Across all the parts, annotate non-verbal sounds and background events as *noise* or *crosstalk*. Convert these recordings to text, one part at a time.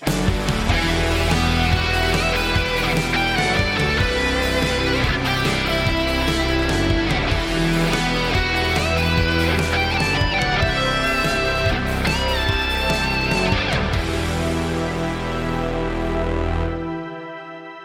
How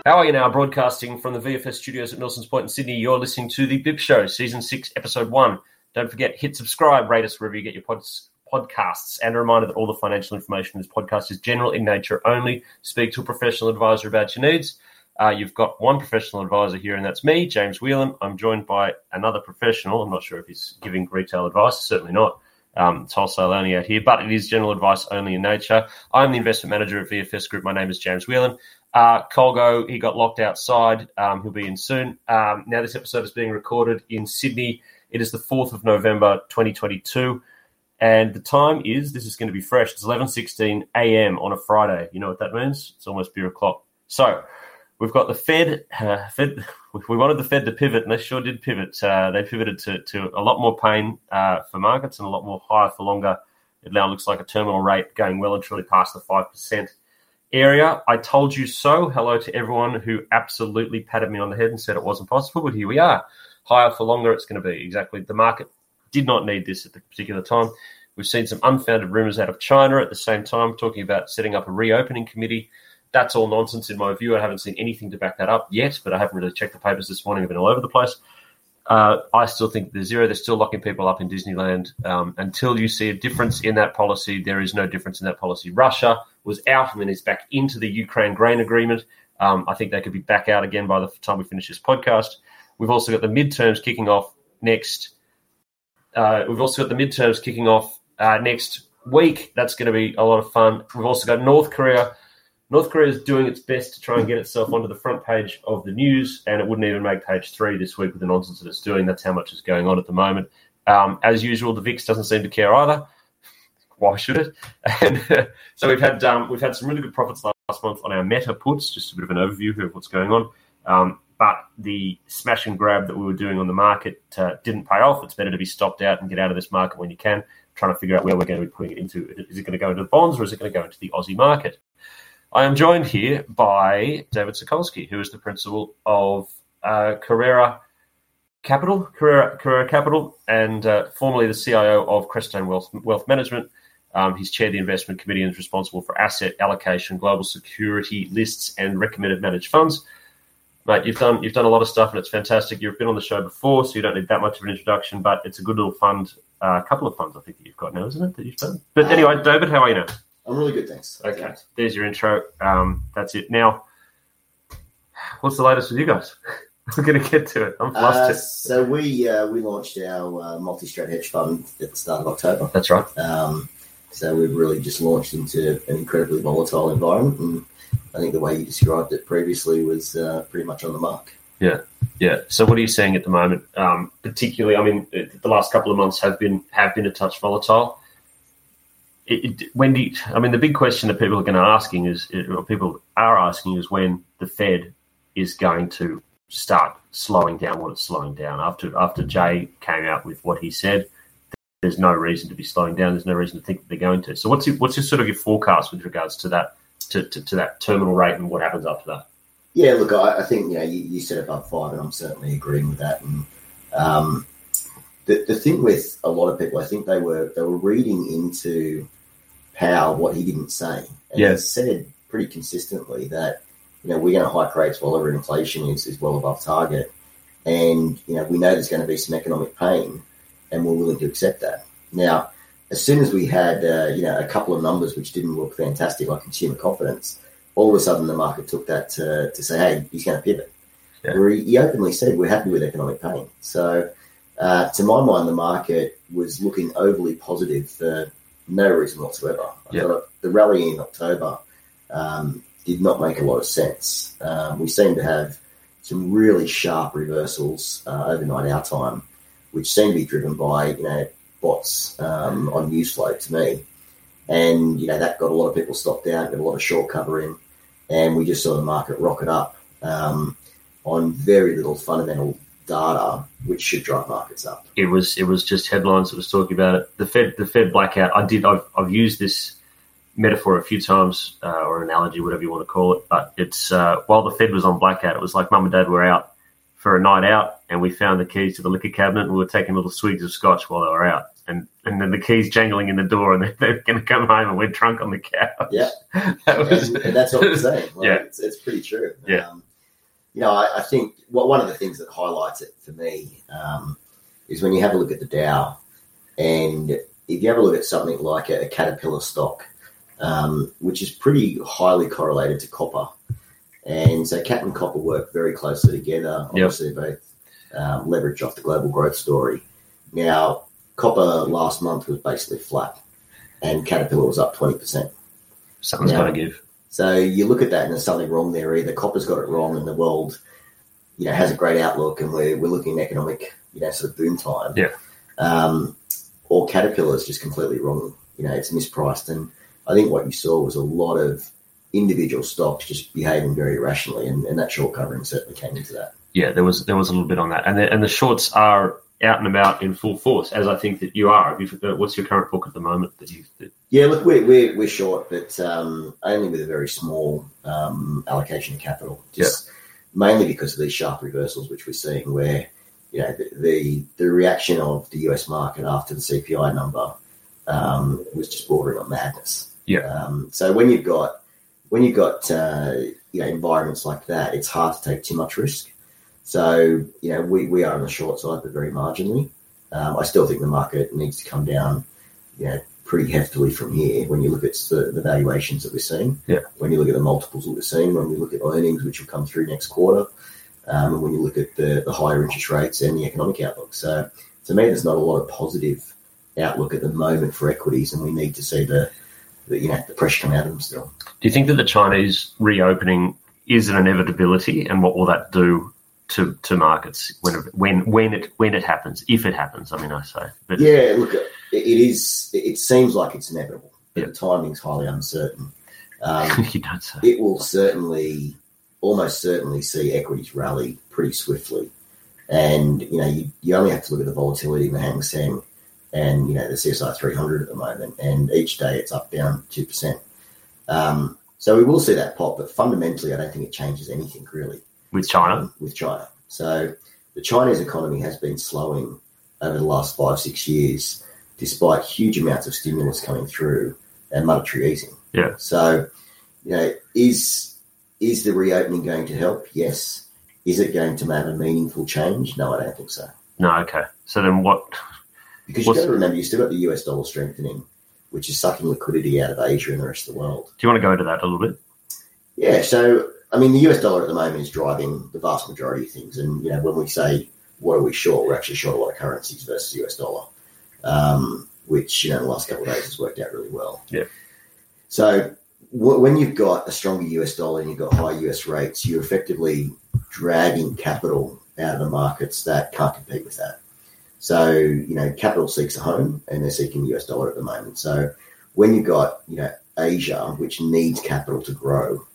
are you now? Broadcasting from the VFS studios at Milsons Point in Sydney. You're listening to The Bip Show, Season 6, Episode 1. Don't forget, hit subscribe, rate us wherever you get your pods, podcasts. And a reminder that all the financial information in this podcast is general in nature only. Speak to a professional advisor about your needs. Uh, you've got one professional advisor here, and that's me, James Whelan. I'm joined by another professional. I'm not sure if he's giving retail advice, certainly not. Um, it's wholesale only out here, but it is general advice only in nature. I'm the investment manager at VFS Group. My name is James Whelan. Uh, Colgo, he got locked outside. Um, he'll be in soon. Um, now, this episode is being recorded in Sydney. It is the 4th of November, 2022. And the time is, this is going to be fresh, it's 11.16 a.m. on a Friday. You know what that means? It's almost beer o'clock. So, we've got the Fed. Uh, Fed. *laughs* We wanted the Fed to pivot, and they sure did pivot. Uh, they pivoted to, to a lot more pain uh, for markets and a lot more higher for longer. It now looks like a terminal rate going well and truly past the 5% area. I told you so. Hello to everyone who absolutely patted me on the head and said it wasn't possible, but here we are. Higher for longer, it's going to be. Exactly. The market did not need this at the particular time. We've seen some unfounded rumors out of China at the same time, talking about setting up a reopening committee. That's all nonsense in my view. I haven't seen anything to back that up yet, but I haven't really checked the papers this morning. I've been all over the place. Uh, I still think there's zero. They're still locking people up in Disneyland. Um, until you see a difference in that policy, there is no difference in that policy. Russia was out and then is back into the Ukraine grain agreement. Um, I think they could be back out again by the time we finish this podcast. We've also got the midterms kicking off next. Uh, we've also got the midterms kicking off uh, next week. That's going to be a lot of fun. We've also got North Korea North Korea is doing its best to try and get itself onto the front page of the news, and it wouldn't even make page three this week with the nonsense that it's doing. That's how much is going on at the moment. Um, as usual, the VIX doesn't seem to care either. *laughs* Why should it? *laughs* And *laughs* so we've had um, we've had some really good profits last month on our Meta puts. Just a bit of an overview of what's going on. Um, but the smash and grab that we were doing on the market uh, didn't pay off. It's better to be stopped out and get out of this market when you can. Trying to figure out where we're going to be putting it into. Is it going to go into the bonds or is it going to go into the Aussie market? I am joined here by David Sokulsky, who is the principal of uh, Carrara Capital, Carrara, Carrara Capital, and uh, formerly the CIO of Crestone Wealth, Wealth Management. Um, he's chaired the investment committee and is responsible for asset allocation, global security lists, and recommended managed funds. Mate, you've done you've done a lot of stuff, and it's fantastic. You've been on the show before, so you don't need that much of an introduction. But it's a good little fund, a uh, couple of funds I think that you've got now, isn't it? That you've done. But anyway, David, how are you now? I'm really good, thanks. Okay, there's your intro. Um, that's it. Now, what's the latest with you guys? *laughs* We're going to get to it. I'm flustered. Uh, so we uh, we launched our uh, multi-strat hedge fund at the start of October. That's right. Um, so we've really just launched into an incredibly volatile environment, and I think the way you described it previously was uh, pretty much on the mark. Yeah, yeah. So what are you seeing at the moment? Um, particularly, I mean, the last couple of months have been have been a touch volatile it, it, when do you, I mean the big question that people are going to asking is or people are asking is when the Fed is going to start slowing down what it's slowing down after after Jay came out with what he said there's no reason to be slowing down there's no reason to think that they're going to so what's your, what's your sort of your forecast with regards to that to, to, to that terminal rate and what happens after that yeah look I, I think you know you, you said above five and I'm certainly agreeing with that and um, the, the thing with a lot of people I think they were they were reading into Powell what he didn't say. And yeah. he said pretty consistently that, you know, we're going to hike rates while our inflation is, is well above target. And, you know, we know there's going to be some economic pain and we're willing to accept that. Now, as soon as we had, uh, you know, a couple of numbers which didn't look fantastic, like consumer confidence, all of a sudden the market took that to, to say, hey, he's going to pivot. Yeah. Where he, he openly said, we're happy with economic pain. So, uh, to my mind, the market was looking overly positive for no reason whatsoever. Yeah. the rally in October um, did not make a lot of sense. Um, we seem to have some really sharp reversals uh, overnight our time, which seem to be driven by you know bots um, on news flow to me, and you know that got a lot of people stopped out, got a lot of short covering, and we just saw the market rocket up um, on very little fundamental data, which should drive markets up. it was it was just headlines that was talking about it. The Fed the Fed blackout. I did I've, I've used this metaphor a few times uh, or analogy, whatever you want to call it. But it's uh, while the Fed was on blackout, it was like mum and dad were out for a night out, and we found the keys to the liquor cabinet, and we were taking little swigs of scotch while they were out, and and then the keys jangling in the door, and *laughs* they're, they're going to come home, and we're drunk on the couch. Yeah. *laughs* that was, and, and that's what I'm saying. *laughs* Like, Yeah. it's, it's pretty true. Yeah. Um, you know, I, I think what one of the things that highlights it for me um, is when you have a look at the Dow, and if you have a look at something like a, a Caterpillar stock, um, which is pretty highly correlated to copper, and so Cat and copper work very closely together. Obviously, both um, leverage off the global growth story. Now, copper last month was basically flat, and Caterpillar was up twenty percent. something's Yeah. got to give. So you look at that and there's something wrong there. Either copper's got it wrong and the world, you know, has a great outlook and we're, we're looking at economic, you know, sort of boom time. Yeah. Um, or Caterpillar's just completely wrong. You know, it's mispriced. And I think what you saw was a lot of individual stocks just behaving very irrationally and, and that short covering certainly came into that. yeah, there was there was a little bit on that, and the, and the shorts are out and about in full force, as I think that you are. What's your current book at the moment? That you that, Yeah, look, we're, we're, we're short, but um, only with a very small um, allocation of capital. Just mainly because of these sharp reversals, which we're seeing, where you know the the, the reaction of the US market after the CPI number um, was just bordering on madness. Yeah. Um, so when you've got when you've got uh, you know environments like that, it's hard to take too much risk. So you know we, we are on the short side, but very marginally. Um, I still think the market needs to come down, you know, pretty heftily from here when you look at the, the valuations that we're seeing. Yeah. When you look at the multiples that we're seeing, when we look at earnings, which will come through next quarter, um, and when you look at the, the higher interest rates and the economic outlook. So to me, there's not a lot of positive outlook at the moment for equities, and we need to see the, the you know the pressure come out of them still. do you think that the Chinese reopening is an inevitability, and what will that do to, to markets when when when it when it happens, if it happens? I mean, I say, but Yeah, look, it, it is. It seems like it's inevitable, but Yeah. the timing's highly uncertain. Um, *laughs* you don't say. it will certainly, almost certainly, see equities rally pretty swiftly. And you know, you, you only have to look at the volatility in the Hang Seng and you know the CSI 300 at the moment, and each day it's up down two percent. Um, so we will see that pop, but fundamentally, I don't think it changes anything really with China. with China. So the Chinese economy has been slowing over the last five, six years, despite huge amounts of stimulus coming through and monetary easing. Yeah. So, you know, is is the reopening going to help? Yes. Is it going to have a meaningful change? No, I don't think so. No, okay. So then, what? Because you've got to remember, you still got the US dollar strengthening, which is sucking liquidity out of Asia and the rest of the world. Do you want to go into that a little bit? Yeah, so I mean, the US dollar at the moment is driving the vast majority of things, and you know, when we say what are we short, we're actually short a lot of currencies versus US dollar, um, which you know, in the last couple of days has worked out really well. Yeah. So w- when you've got a stronger US dollar and you've got high US rates, you're effectively dragging capital out of the markets that can't compete with that. So you know, capital seeks a home, and they're seeking the US dollar at the moment. So when you've got you know Asia, which needs capital to grow,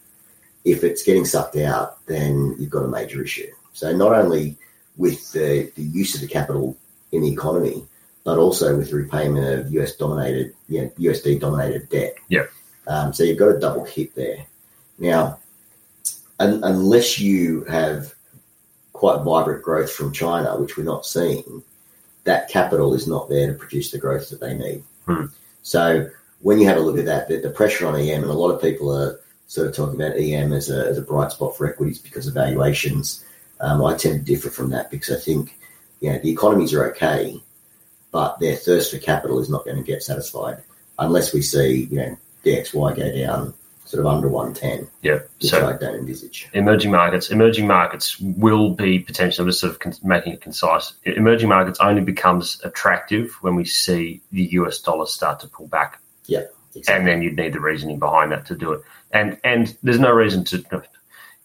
if it's getting sucked out, then you've got a major issue. So not only with the, the use of the capital in the economy, but also with the repayment of US dominated, you know, USD dominated debt. Yeah. Um, so you've got a double hit there. Now, un- unless you have quite vibrant growth from China, which we're not seeing, that capital is not there to produce the growth that they need. Hmm. So when you have a look at that, the, the pressure on EM, and a lot of people are sort of talking about EM as a, as a bright spot for equities because of valuations. Um, I tend to differ from that because I think you know the economies are okay, but their thirst for capital is not going to get satisfied unless we see you know DXY go down sort of under 110, Yeah. So I don't envisage. emerging markets, emerging markets will be potentially. I'm just sort of making it concise. Emerging markets only becomes attractive when we see the US dollar start to pull back Exactly. and then you'd need the reasoning behind that to do it. And and there's no reason to.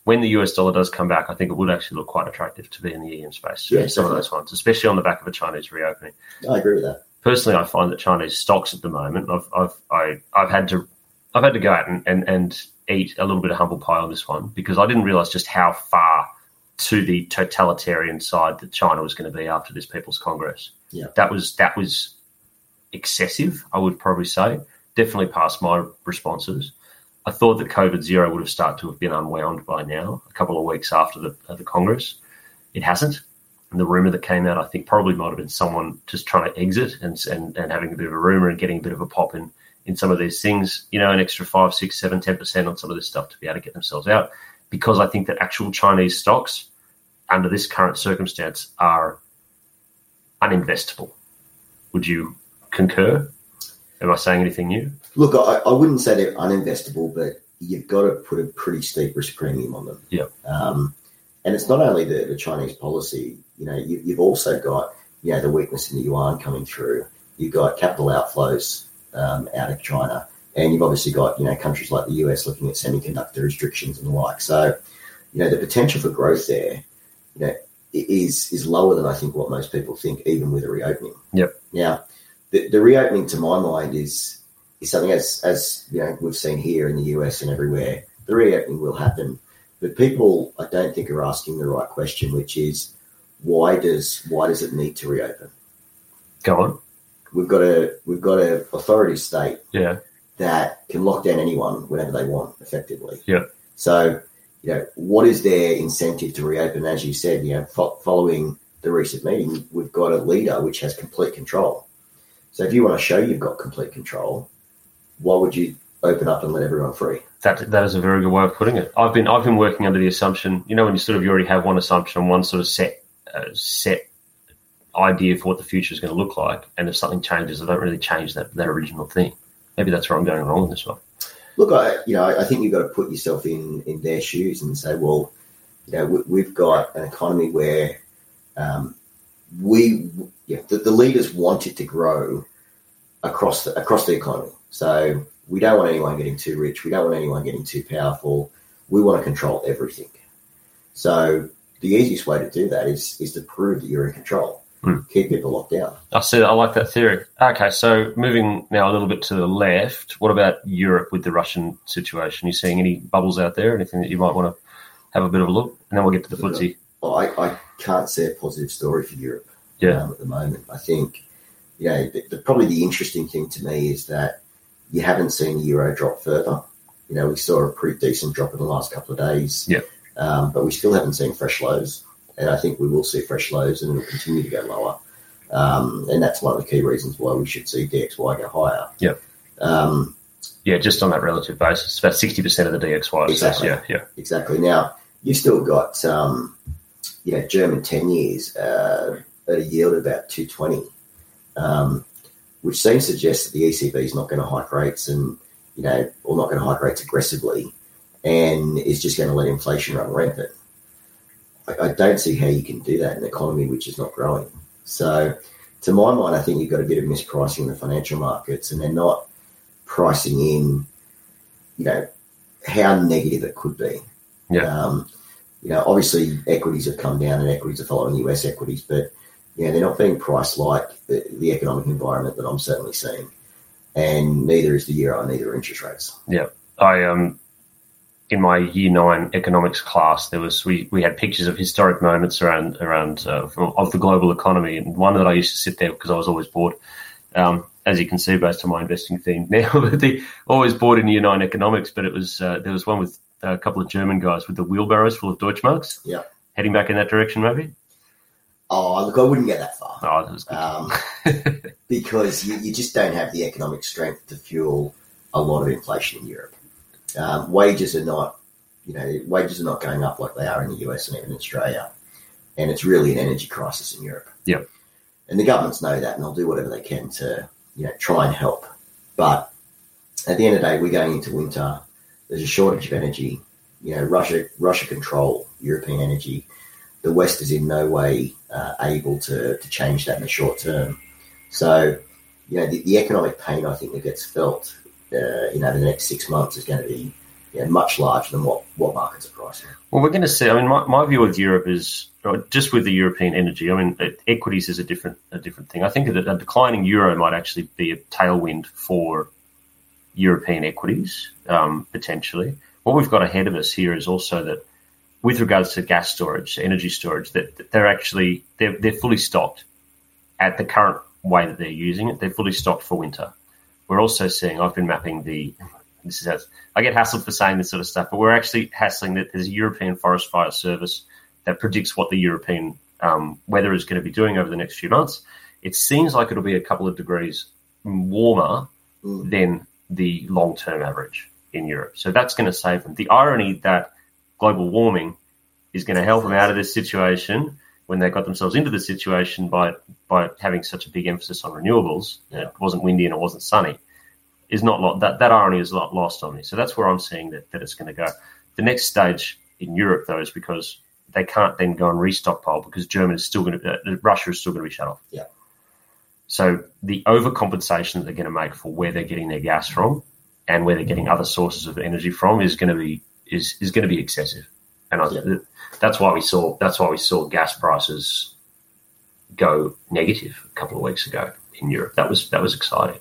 When the US dollar does come back, I think it would actually look quite attractive to be in the EM space. Yeah, some of those ones, especially on the back of a Chinese reopening. I agree with that. Personally, I find that Chinese stocks at the moment, I've I've I, I've had to I've had to go out and, and, and eat a little bit of humble pie on this one because I didn't realize just how far to the totalitarian side that China was going to be after this People's Congress. Yeah. that was that was excessive. I would probably say definitely past my responses. I thought that COVID zero would have started to have been unwound by now, a couple of weeks after the uh, the Congress. It hasn't. And the rumor that came out, I think, probably might have been someone just trying to exit and and, and having a bit of a rumor and getting a bit of a pop in in some of these things. You know, an extra five, six, seven, ten percent on some of this stuff to be able to get themselves out. Because I think that actual Chinese stocks, under this current circumstance, are uninvestable. Would you concur? Am I saying anything new? Look, I, I wouldn't say they're uninvestable, but you've got to put a pretty steep risk premium on them. Yeah. Um, and it's not only the, the Chinese policy. You know, you, you've also got you know the weakness in the yuan coming through. You've got capital outflows um, out of China, and you've obviously got you know countries like the US looking at semiconductor restrictions and the like. So, you know, the potential for growth there, you know, is is lower than I think what most people think, even with a reopening. Yep. Now, the, the reopening, to my mind, is is something as as you know we've seen here in the US and everywhere. The reopening will happen, but people I don't think are asking the right question, which is why does why does it need to reopen? Go on. We've got a we've got a authority state Yeah. that can lock down anyone whenever they want, effectively. Yeah. So, you know, what is their incentive to reopen? As you said, you know, fo- following the recent meeting, we've got a leader which has complete control. So, if you want to show you've got complete control, why would you open up and let everyone free? That that is a very good way of putting it. I've been I've been working under the assumption, you know, when you sort of you already have one assumption, one sort of set uh, set idea for what the future is going to look like, and if something changes, I don't really change that that original thing. Maybe that's where I'm going wrong in this one. Look, I, you know, I think you've got to put yourself in in their shoes and say, well, you know, we, we've got an economy where um, we, yeah, the, the leaders want it to grow across the, across the economy. So we don't want anyone getting too rich. We don't want anyone getting too powerful. We want to control everything. So the easiest way to do that is is to prove that you're in control. Hmm. Keep people locked down. I see. That. I like that theory. Okay, so moving now a little bit to the left. What about Europe with the Russian situation? You seeing any bubbles out there? Anything that you might want to have a bit of a look? And then we'll get to the FTSE. I, I can't see a positive story for Europe. Yeah. um, at the moment. I think, you know, the, the, probably the interesting thing to me is that you haven't seen the euro drop further. You know, we saw a pretty decent drop in the last couple of days. Yeah. Um, but we still haven't seen fresh lows. And I think we will see fresh lows and it'll continue to go lower. Um, and that's one of the key reasons why we should see DXY go higher. Yeah. Um, Yeah, just on that relative basis, about sixty percent of the DXY. Exactly. Yeah, yeah. Exactly. Now you've still got um, you know German ten years uh, at a yield of about two twenty, um, which seems to suggest that the ECB is not going to hike rates and you know or not going to hike rates aggressively, and is just going to let inflation run rampant. I, I don't see how you can do that in an economy which is not growing. So, to my mind, I think you've got a bit of mispricing in the financial markets, and they're not pricing in, you know, how negative it could be. Yeah. Um, you know, obviously equities have come down and equities are following US equities, but you know, they're not being priced like the, the economic environment that I'm certainly seeing. And neither is the euro, neither are interest rates. Yeah, I um in my year nine economics class, there was we, we had pictures of historic moments around around uh, of the global economy, and one that I used to sit there because I was always bored. Um, as you can see, based on my investing theme *laughs* now, but the always bored in year nine economics. But it was uh, there was one with a couple of German guys with the wheelbarrows full of Deutschmarks. Yeah. heading back in that direction, maybe. Oh, look, I wouldn't get that far. Oh, that was good. Um, because you, you just don't have the economic strength to fuel a lot of inflation in Europe. Um, wages are not, you know, wages are not going up like they are in the US and even Australia, and it's really an energy crisis in Europe. Yep. and the governments know that, and they'll do whatever they can to, you know, try and help. But at the end of the day, we're going into winter. There's a shortage of energy. You know, Russia Russia control European energy. The West is in no way uh, able to, to change that in the short term. So, you know, the, the economic pain I think that gets felt, uh, you know, the next six months is going to be you know, much larger than what, what markets are pricing. Well, we're going to see. I mean, my, my view of Europe is just with the European energy. I mean, equities is a different a different thing. I think that a declining euro might actually be a tailwind for European equities um, potentially. What we've got ahead of us here is also that, with regards to gas storage, energy storage, that they're actually they're, they're fully stocked at the current way that they're using it. They're fully stocked for winter. We're also seeing. I've been mapping the this is how I get hassled for saying this sort of stuff, but we're actually hassling that there's a European Forest Fire Service that predicts what the European um, weather is going to be doing over the next few months. It seems like it'll be a couple of degrees warmer mm. than the long term average in Europe. So that's going to save them. The irony that global warming is going to help them out of this situation when they got themselves into the situation by by having such a big emphasis on renewables. It wasn't windy and it wasn't sunny is not that that irony is not lost on me. So that's where I'm seeing that that it's going to go. The next stage in Europe though is because they can't then go and restockpile because Germany is still going to uh, Russia is still going to be shut off. Yeah. So the overcompensation that they're going to make for where they're getting their gas from and where they're getting other sources of energy from is going to be is is going to be excessive, and I, yeah. that's why we saw that's why we saw gas prices go negative a couple of weeks ago in Europe. That was that was exciting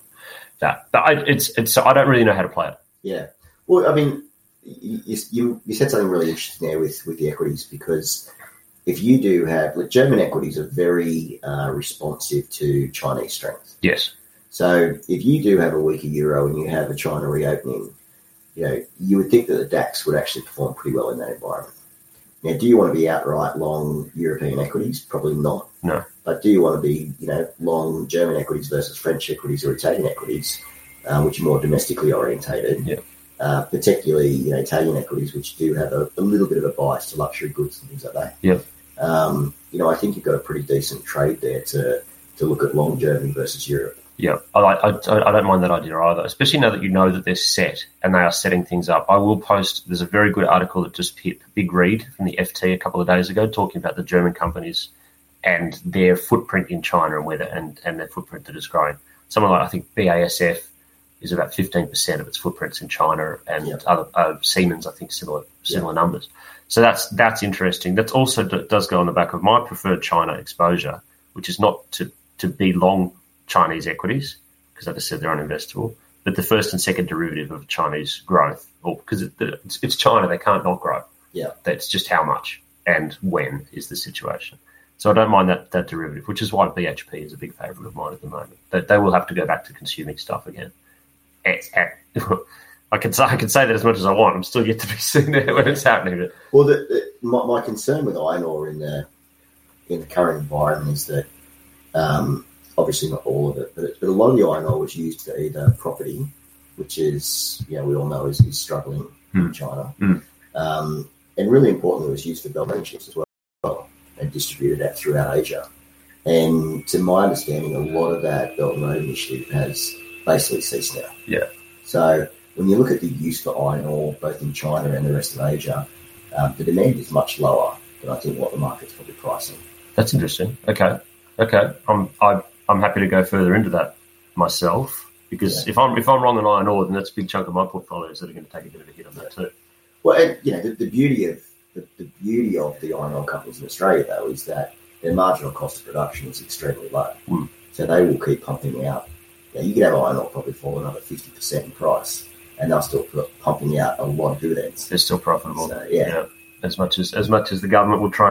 that. But I, it's it's I don't really know how to play it. Yeah. Well, I mean, you, you, you said something really interesting there with with the equities because if you do have like German equities are very uh, responsive to Chinese strength. Yes. So if you do have a weaker euro and you have a China reopening, you know you would think that the DAX would actually perform pretty well in that environment. Now, do you want to be outright long European equities? Probably not. No. But do you want to be, you know, long German equities versus French equities or Italian equities, um, which are more domestically orientated? Yeah. Uh, particularly, you know, Italian equities, which do have a, a, little bit of a bias to luxury goods and things like that. Yeah. Um, you know, I think you've got a pretty decent trade there to to look at long Germany versus Europe. Yeah, I, I, I don't mind that idea either, especially now that you know that they're set and they are setting things up. I will post, there's a very good article that just hit Big Read from the FT a couple of days ago talking about the German companies and their footprint in China and whether and, and their footprint that is growing. Someone like, I think BASF is about 15% of its footprints in China and other uh, Siemens, I think, similar similar numbers. So that's that's interesting. That also d- does go on the back of my preferred China exposure, which is not to, to be long Chinese equities because, like I said, they're uninvestable. But the first and second derivative of Chinese growth, or because it, it's, it's China, they can't not grow. Yeah, that's just how much and when is the situation. So I don't mind that that derivative, which is why BHP is a big favourite of mine at the moment. That they will have to go back to consuming stuff again. At, at, *laughs* I can say I can say that as much as I want. I'm still yet to be *laughs* seen there when it's happening. But. Well, the, the, my, my concern with iron ore in the in the current environment is that um, obviously not all of it, but, but a lot of the iron ore was used for either property, which is, you know, we all know is, is struggling mm. in China. Mm. Um, and really importantly, it was used for Belt and chips as well and distributed out throughout Asia. And to my understanding, a lot of that Belt and Road initiative has basically ceased now. Yeah. So when you look at the use for iron ore, both in China and the rest of Asia, um, the demand is much lower than I think what the market's probably pricing. That's interesting. Okay. Okay. I'm, I I'm happy to go further into that myself because yeah. if I'm if I'm wrong on iron ore, then that's a big chunk of my portfolios that are going to take a bit of a hit on that too. Well, and, you know, the, the beauty of the, the, beauty of the iron ore companies in Australia though is that their marginal cost of production is extremely low, mm. so they will keep pumping out. You, know, you can have iron ore probably fall another fifty percent in price, and they'll still pumping out a lot of dividends. They're still profitable. So, yeah. yeah. As much as as much as the government will try.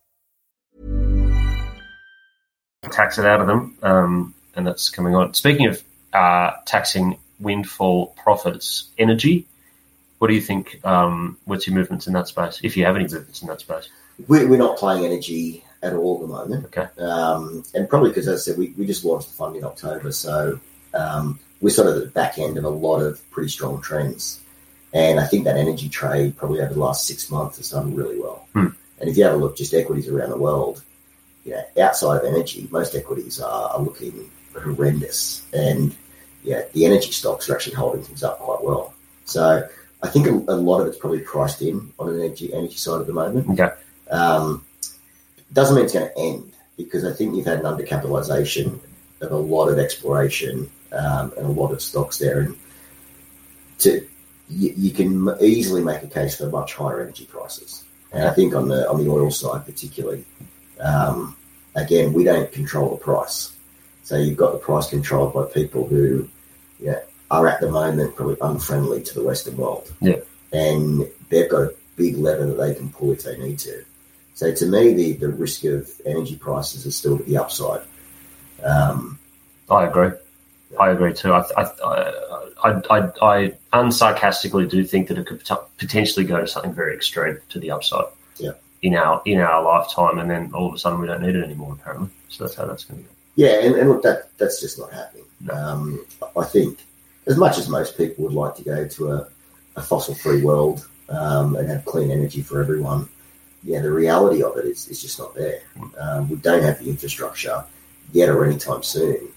tax it out of them, um, and that's coming on. Speaking of uh, taxing windfall profits, energy. What do you think? Um, what's your movements in that space? If you have any movements in that space, We're, we're not playing energy at all at the moment. okay. Um, and probably because, as I said, we, we just launched the fund in October. So um, we're sort of at the back end of a lot of pretty strong trends. And I think that energy trade probably over the last six months has done really well. Hmm. And if you have a look, just equities around the world, you know, outside of energy, most equities are, are looking horrendous. And yeah, the energy stocks are actually holding things up quite well. So I think a, a lot of it's probably priced in on the energy energy side at the moment. Okay. Um, doesn't mean it's going to end because I think you've had an undercapitalization of a lot of exploration um, and a lot of stocks there, and to you, you can easily make a case for much higher energy prices. And I think on the on the oil side, particularly, um, again, we don't control the price, so you've got the price controlled by people who you know, are at the moment probably unfriendly to the Western world. Yeah. and they've got a big lever that they can pull if they need to. So to me, the, the risk of energy prices is still the upside. Um, I agree. I agree too. I, I, I, I, I unsarcastically do think that it could pot- potentially go to something very extreme to the upside. Yeah. In our in our lifetime, and then all of a sudden we don't need it anymore. Apparently, so that's how that's going to go. yeah, and, and look, that that's just not happening. Um, I think as much as most people would like to go to a, a fossil-free world um, and have clean energy for everyone, yeah, the reality of it is, is just not there. Um, we don't have the infrastructure yet or anytime soon.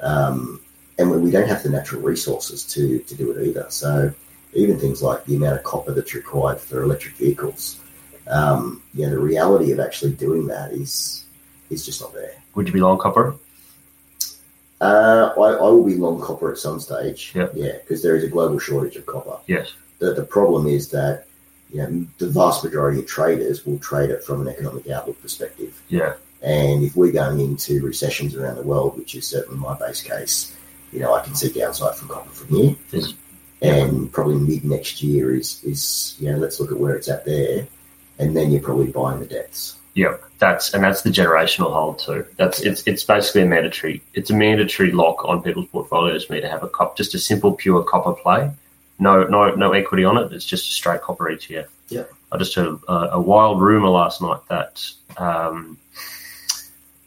Um, and we- we don't have the natural resources to, to do it either. So even things like the amount of copper that's required for electric vehicles, um, yeah, the reality of actually doing that is is just not there. Would you be long copper? Uh, I, I will be long copper at some stage. Yeah. yeah, because there is a global shortage of copper. Yes. The, the problem is that you know, the vast majority of traders will trade it from an economic outlook perspective. Yeah. And if we're going into recessions around the world, which is certainly my base case, you know, I can see downside from copper from here. Yes. And probably mid next year is, is, you know, let's look at where it's at there. And then you're probably buying the debts. Yeah, that's and that's the generational hold too. That's it's it's basically a mandatory. It's a mandatory lock on people's portfolios for me to have a cop, just a simple pure copper play. No, no, no equity on it. It's just a straight copper ETF. Yeah. I just heard a, a wild rumor last night that um,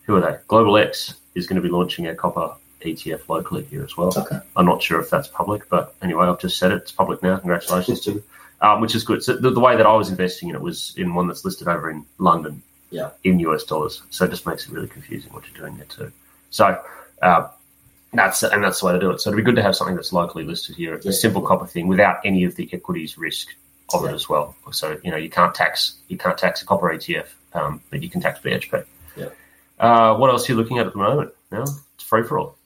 who are they? Global X is going to be launching a copper ETF locally here as well. Okay. I'm not sure if that's public, but anyway, I've just said it. It's public now. Congratulations to *laughs* um, which is good. So the, the way that I was investing in it was in one that's listed over in London Yeah. in US dollars. So it just makes it really confusing what you're doing there too. So uh, that's and that's the way to do it. So it'd be good to have something that's locally listed here, a simple copper thing without any of the equities risk of it as well. So you know you can't tax you can't tax a copper ETF, um, but you can tax BHP. Yeah. Uh, what else are you looking at at the moment? Now it's free for all.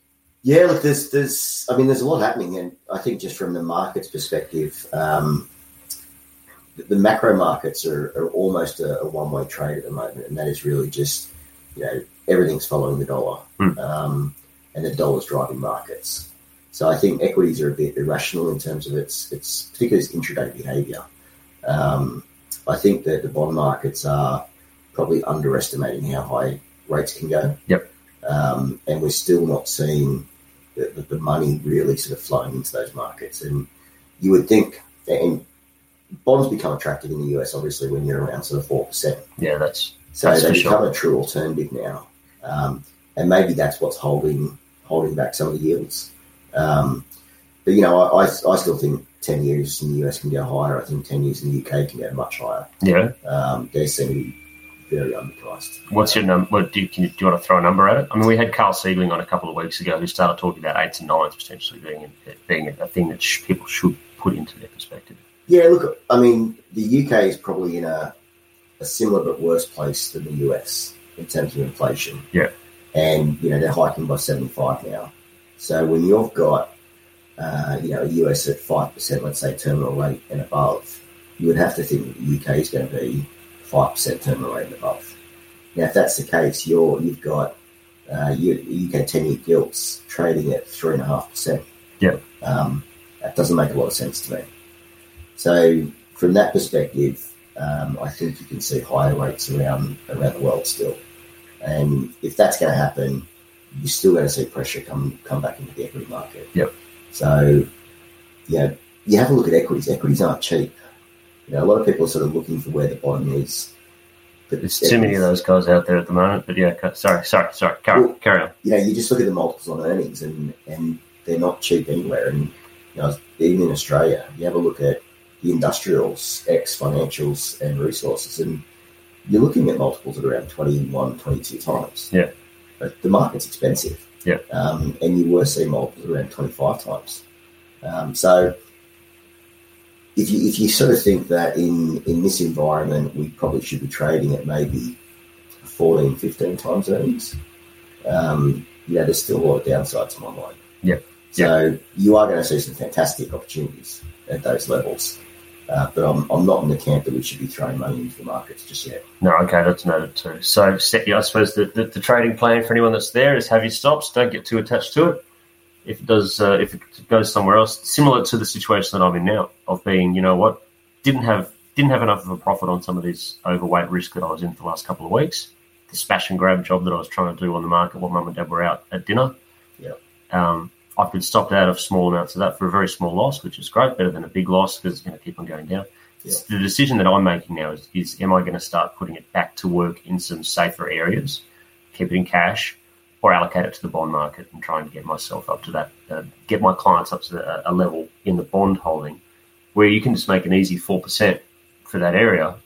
Yeah, look, there's, there's, I mean, there's a lot happening, and I think just from the market's perspective, um, the, macro markets are, are almost a, a one-way trade at the moment, and that is really just, you know, everything's following the dollar, Hmm. um, and the dollar's driving markets. So I think equities are a bit irrational in terms of its, its particularly its intraday behaviour. Um, I think that the bond markets are probably underestimating how high rates can go. Yep. Um, and we're still not seeing the, the, the money really sort of flowing into those markets. And you would think, and bonds become attractive in the US, obviously, when you're around sort of 4%. Yeah, that's So That's they become sure. a true alternative now. Um, and maybe that's what's holding holding back some of the yields. Um, but, you know, I, I, I still think 10 years in the US can go higher. I think 10 years in the UK can go much higher. yeah. Um, they seem to be very underpriced. What's your number? What do you, you, do you want to throw a number at it? I mean, we had Carl Siegling on a couple of weeks ago who started talking about eights and nines potentially being being a thing that sh- people should put into their perspective. Yeah, look, I mean, the UK is probably in a, a similar but worse place than the US in terms of inflation. Yeah. And, you know, they're hiking by 75 now. So when you've got, uh, you know, a US at 5%, let's say terminal rate and above, you would have to think that the UK is going to be 5% terminal rate and above. Now, if that's the case, you're you've got uh, you, UK ten year gilts trading at three and a half percent. Yeah. Um, that doesn't make a lot of sense to me. So, from that perspective, um, I think you can see higher rates around around the world still. And if that's going to happen, you're still going to see pressure come come back into the equity market. Yep. So, you know, you have a look at equities. Equities aren't cheap. You know, a lot of people are sort of looking for where the bottom is. But There's too many of those guys out there at the moment. But yeah, sorry, sorry, sorry. Carry, Well- carry on. you know, you just look at the multiples on earnings, and and they're not cheap anywhere. And you know, even in Australia, you have a look at the industrials, ex financials, and resources, and you're looking at multiples at around 21, 22 times. Yeah. But the market's expensive. Yeah. Um, and you were seeing multiples around 25 times. Um, so if you, if you sort of think that in, in this environment, we probably should be trading at maybe 14, 15 times earnings, um, yeah, there's still a lot of downsides to my mind. Yeah. So you are going to see some fantastic opportunities at those levels. Uh, but I'm, I'm not in the camp that we should be throwing money into the markets just yet. No, okay, that's noted too. So, set, yeah, I suppose the, the, the trading plan for anyone that's there is have your stops. Don't get too attached to it. If it does, uh, if it goes somewhere else, similar to the situation that I'm in now, of being, you know what, didn't have didn't have enough of a profit on some of these overweight risk that I was in for the last couple of weeks. The smash and grab job that I was trying to do on the market while mum and dad were out at dinner. Yeah. Um, I've been stopped out of small amounts of that for a very small loss, which is great, better than a big loss because it's going to keep on going down. Yeah. The decision that I'm making now is, is am I going to start putting it back to work in some safer areas, keep it in cash, or allocate it to the bond market and trying to get myself up to that, uh, get my clients up to a, a level in the bond holding where you can just make an easy 4% for that area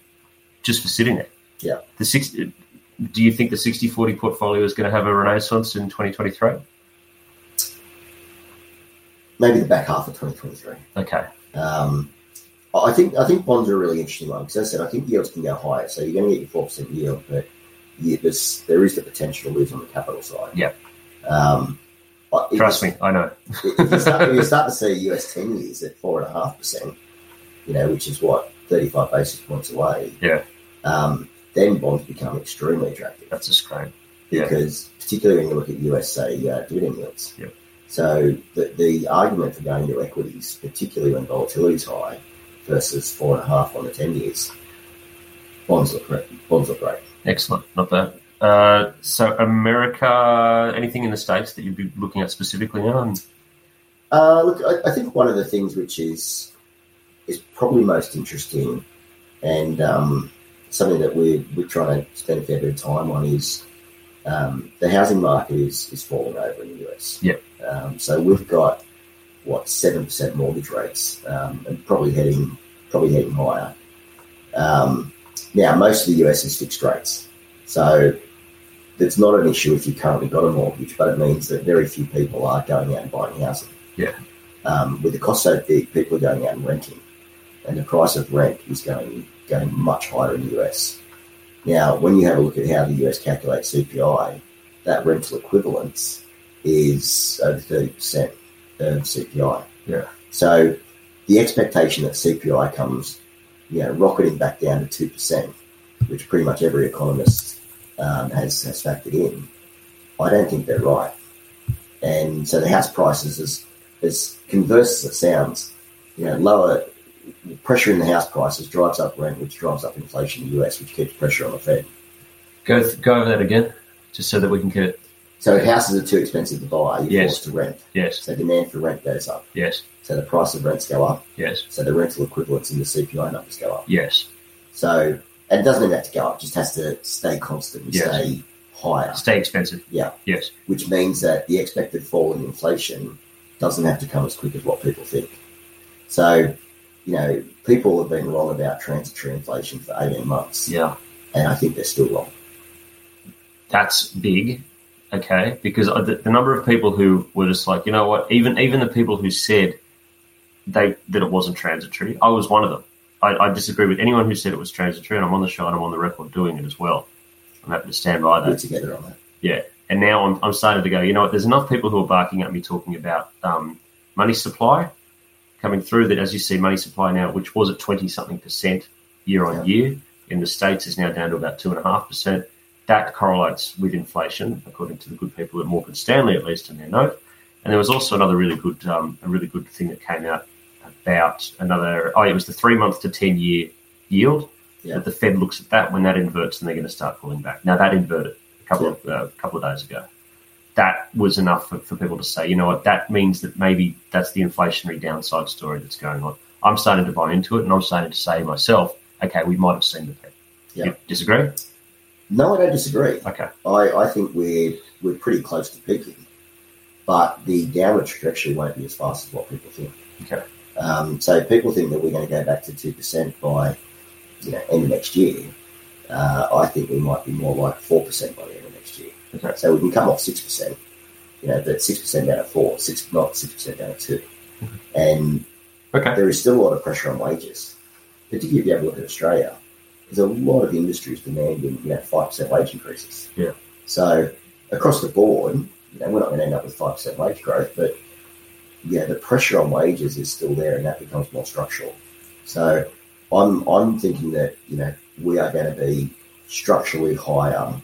just for sitting there. Yeah. The six, do you think the 60 40 portfolio is going to have a renaissance in 2023? Maybe the back half of 2023. Okay. Um, I think I think bonds are a really interesting one because, as I said, I think yields can go higher. So you're going to get your four percent yield, but you, there's, there is the potential to lose on the capital side. Yeah. Um, Trust me, I know. *laughs* if you start, if you start to see US ten years at four and a half percent, you know, which is what thirty five basis points away. Yeah. Um, then bonds become extremely attractive That's just great. Yeah. because, particularly when you look at US say uh, dividend yields. Yep. So the the argument for going to equities, particularly when volatility is high, versus four and a half on the ten years, bonds look great. Bonds look great. Excellent. Not bad. Uh, so, America, anything in the States that you'd be looking at specifically now? Uh, look, I, I think one of the things which is is probably most interesting, and um, something that we're we're trying to spend a fair bit of time on is um, the housing market is is falling over in the US. Yeah. Um, so we've got what seven percent mortgage rates, um, and probably heading probably heading higher. Um, now, most of the US is fixed rates, so it's not an issue if you currently got a mortgage, but it means that very few people are going out and buying housing. Yeah. Um, with the cost so big, people are going out and renting, and the price of rent is going going much higher in the US. Now, when you have a look at how the US calculates CPI, that rental equivalence is over thirty percent of CPI. Yeah. So the expectation that CPI comes, you know, rocketing back down to two percent, which pretty much every economist um, has has factored in, I don't think they're right. And so the house prices, as as converse as it sounds, you know, lower pressure in the house prices drives up rent, which drives up inflation in the US, which keeps pressure on the Fed. go, go over that again, just so that we can get it. So houses are too expensive to buy, you're Yes. forced to rent. Yes, So demand for rent goes up. yes, So the price of rents go up. yes, So the rental equivalents in the CPI numbers go up. yes. So and it doesn't that to go up, it just has to stay constant and Yes. stay higher. Stay expensive. Yeah. Yes. Which means that the expected fall in inflation doesn't have to come as quick as what people think. So, you know, people have been wrong about transitory inflation for 18 months. Yeah. And I think they're still wrong. That's big. Okay, because the, the number of people who were just like, you know what, even even the people who said they that it wasn't transitory, I was one of them. I, I disagree with anyone who said it was transitory, and I'm on the show and I'm on the record doing it as well. I'm happy to stand by We're that. together on that. Yeah. And now I'm, I'm starting to go, you know what, there's enough people who are barking at me talking about um, money supply coming through that, as you see, money supply now, which was at 20 something percent year on year in the States, is now down to about 2.5%. that correlates with inflation, according to the good people at Morgan Stanley, at least in their note. And there was also another really good, um, a really good thing that came out about another. Oh, it was the three month to ten year yield. Yeah. That the Fed looks at that when that inverts, and they're going to start pulling back. Now that inverted a couple of uh, couple of days ago. That was enough for, for people to say, you know what, that means that maybe that's the inflationary downside story that's going on. I'm starting to buy into it, and I'm starting to say myself, okay, we might have seen the peak. Yeah. You disagree? No, I don't disagree. Okay. I, I think we're we're pretty close to peaking, but the downward trajectory won't be as fast as what people think. Okay. Um, so people think that we're going to go back to two percent by you know end of next year. Uh, I think we might be more like four percent by the So we can come off six percent, you know, but six percent down to four, six not six percent down to two, mm-hmm. and Okay. there is still a lot of pressure on wages, particularly if you have a look at Australia. There's a lot of industries demanding, you know, five percent wage increases. Yeah. So across the board, you know, we're not going to end up with five percent wage growth, but yeah, the pressure on wages is still there, and that becomes more structural. So I'm I'm thinking that you know we are going to be structurally higher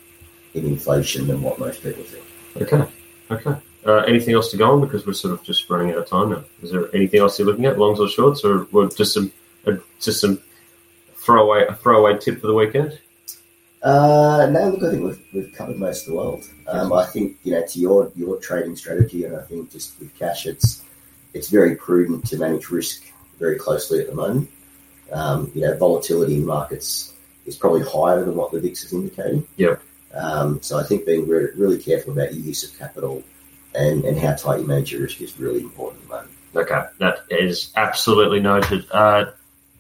in inflation than what most people think. Okay. Okay. Uh, anything else to go on because we're sort of just running out of time now. Is there anything else you're looking at, longs or shorts, or or just some uh, just some throwaway a throwaway tip for the weekend? Uh, no, look, I think we've, we've covered most of the world. Um, I think you know to your your trading strategy, and I think just with cash, it's it's very prudent to manage risk very closely at the moment. Um, you know, volatility in markets is probably higher than what the VIX is indicating. Yeah. Um, so I think being re- really careful about your use of capital and, and how tight you manage your risk is really important at the moment. Okay, that is absolutely noted. Uh,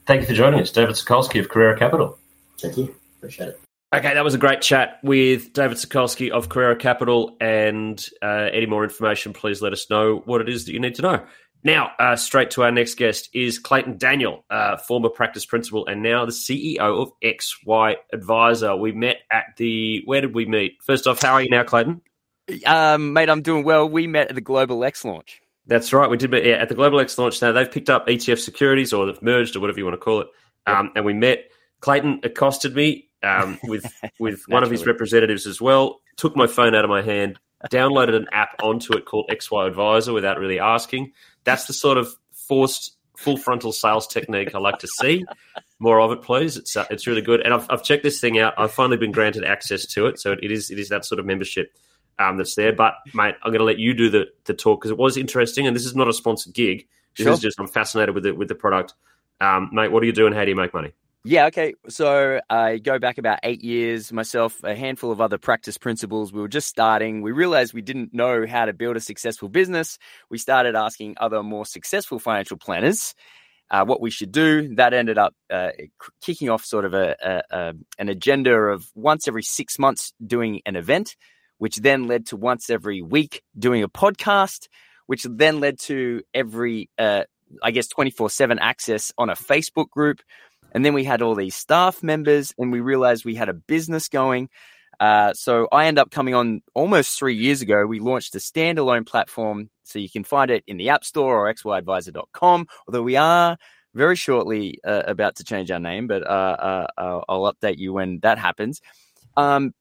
thank you for joining us, David Sokulsky of Carrara Capital. Thank you. Appreciate it. Okay, that was a great chat with David Sokulsky of Carrara Capital. And uh, any more information, please let us know what it is that you need to know. Now, uh, straight to our next guest is Clayton Daniel, uh, former practice principal and now the CEO of XY Adviser. We met at the, where did we meet? First off, how are you now, Clayton? Um, mate, I'm doing well. We met at the Global X launch. That's right. We did meet yeah, at the Global X launch. Now, they've picked up ETF securities or they've merged or whatever you want to call it. Um, and we met. Clayton accosted me um, with *laughs* with one of his representatives as well. Took my phone out of my hand, downloaded an app onto it called XY Adviser without really asking. That's the sort of forced full frontal sales technique I like to see. More of it, please. It's uh, it's really good. And I've, I've checked this thing out. I've finally been granted access to it, so it is it is that sort of membership um, that's there. But mate, I'm going to let you do the the talk because it was interesting, and this is not a sponsored gig. This Sure. is just I'm fascinated with it with the product. Um, mate, what do you do and how do you make money? Yeah, okay. So I go back about eight years, myself, a handful of other practice principals. We were just starting. We realized we didn't know how to build a successful business. We started asking other more successful financial planners uh, what we should do. That ended up uh, kicking off sort of a, a, a an agenda of once every six months doing an event, which then led to once every week doing a podcast, which then led to every, uh, I guess, 24 7 access on a Facebook group. And then we had all these staff members, and we realized we had a business going. Uh, so I end up coming on almost three years ago. We launched a standalone platform, so you can find it in the App Store or xyadviser.com. Although we are very shortly uh, about to change our name, but uh, uh, I'll update you when that happens. Um,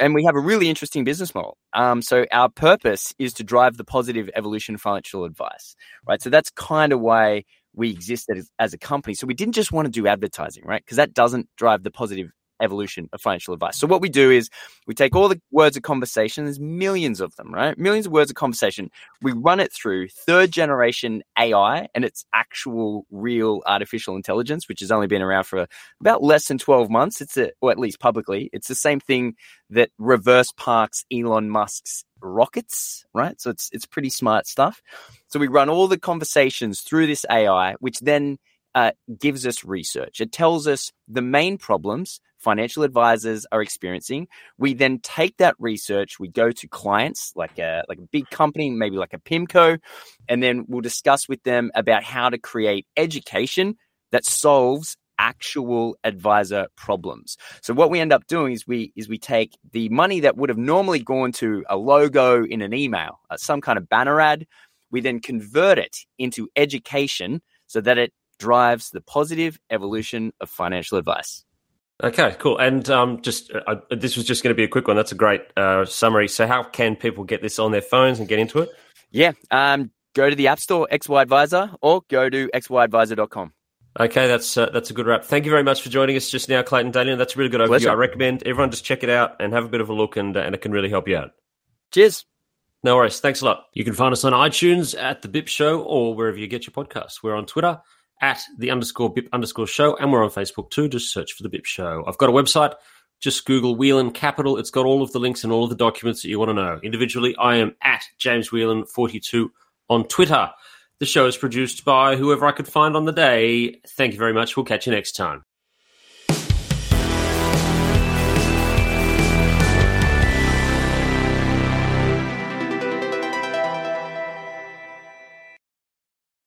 and we have a really interesting business model. Um, so our purpose is to drive the positive evolution of financial advice, right? So that's kind of why we exist as, as a company. So we didn't just want to do advertising, right? Because that doesn't drive the positive evolution of financial advice. So what we do is we take all the words of conversation, there's millions of them, right? Millions of words of conversation. We run it through third generation AI and its actual real artificial intelligence, which has only been around for about less than 12 months. It's a, or at least publicly, it's the same thing that reverse parks Elon Musk's rockets, right? So it's, it's pretty smart stuff. So we run all the conversations through this AI, which then uh, gives us research. It tells us the main problems financial advisors are experiencing. We then take that research, we go to clients like a like a big company, maybe like a Pimco, and then we'll discuss with them about how to create education that solves actual advisor problems. So what we end up doing is we is we take the money that would have normally gone to a logo in an email, uh, some kind of banner ad, we then convert it into education so that it drives the positive evolution of financial advice. Okay, cool. And um, just uh, this was just going to be a quick one. That's a great uh, summary. So, how can people get this on their phones and get into it? Yeah, um, go to the App Store, XY Adviser, or go to xyadviser.com. Okay, that's uh, that's a good wrap. Thank you very much for joining us just now, Clayton Daniel. That's a really good overview. Pleasure. I recommend everyone just check it out and have a bit of a look, and, uh, and it can really help you out. Cheers. No worries. Thanks a lot. You can find us on iTunes at The Bip Show or wherever you get your podcasts. We're on Twitter at the underscore Bip underscore show, and we're on Facebook too. Just search for The Bip Show. I've got a website. Just Google Whelan Capital. It's got all of the links and all of the documents that you want to know. Individually, I am at James Whelan42 on Twitter. The show is produced by whoever I could find on the day. Thank you very much. We'll catch you next time.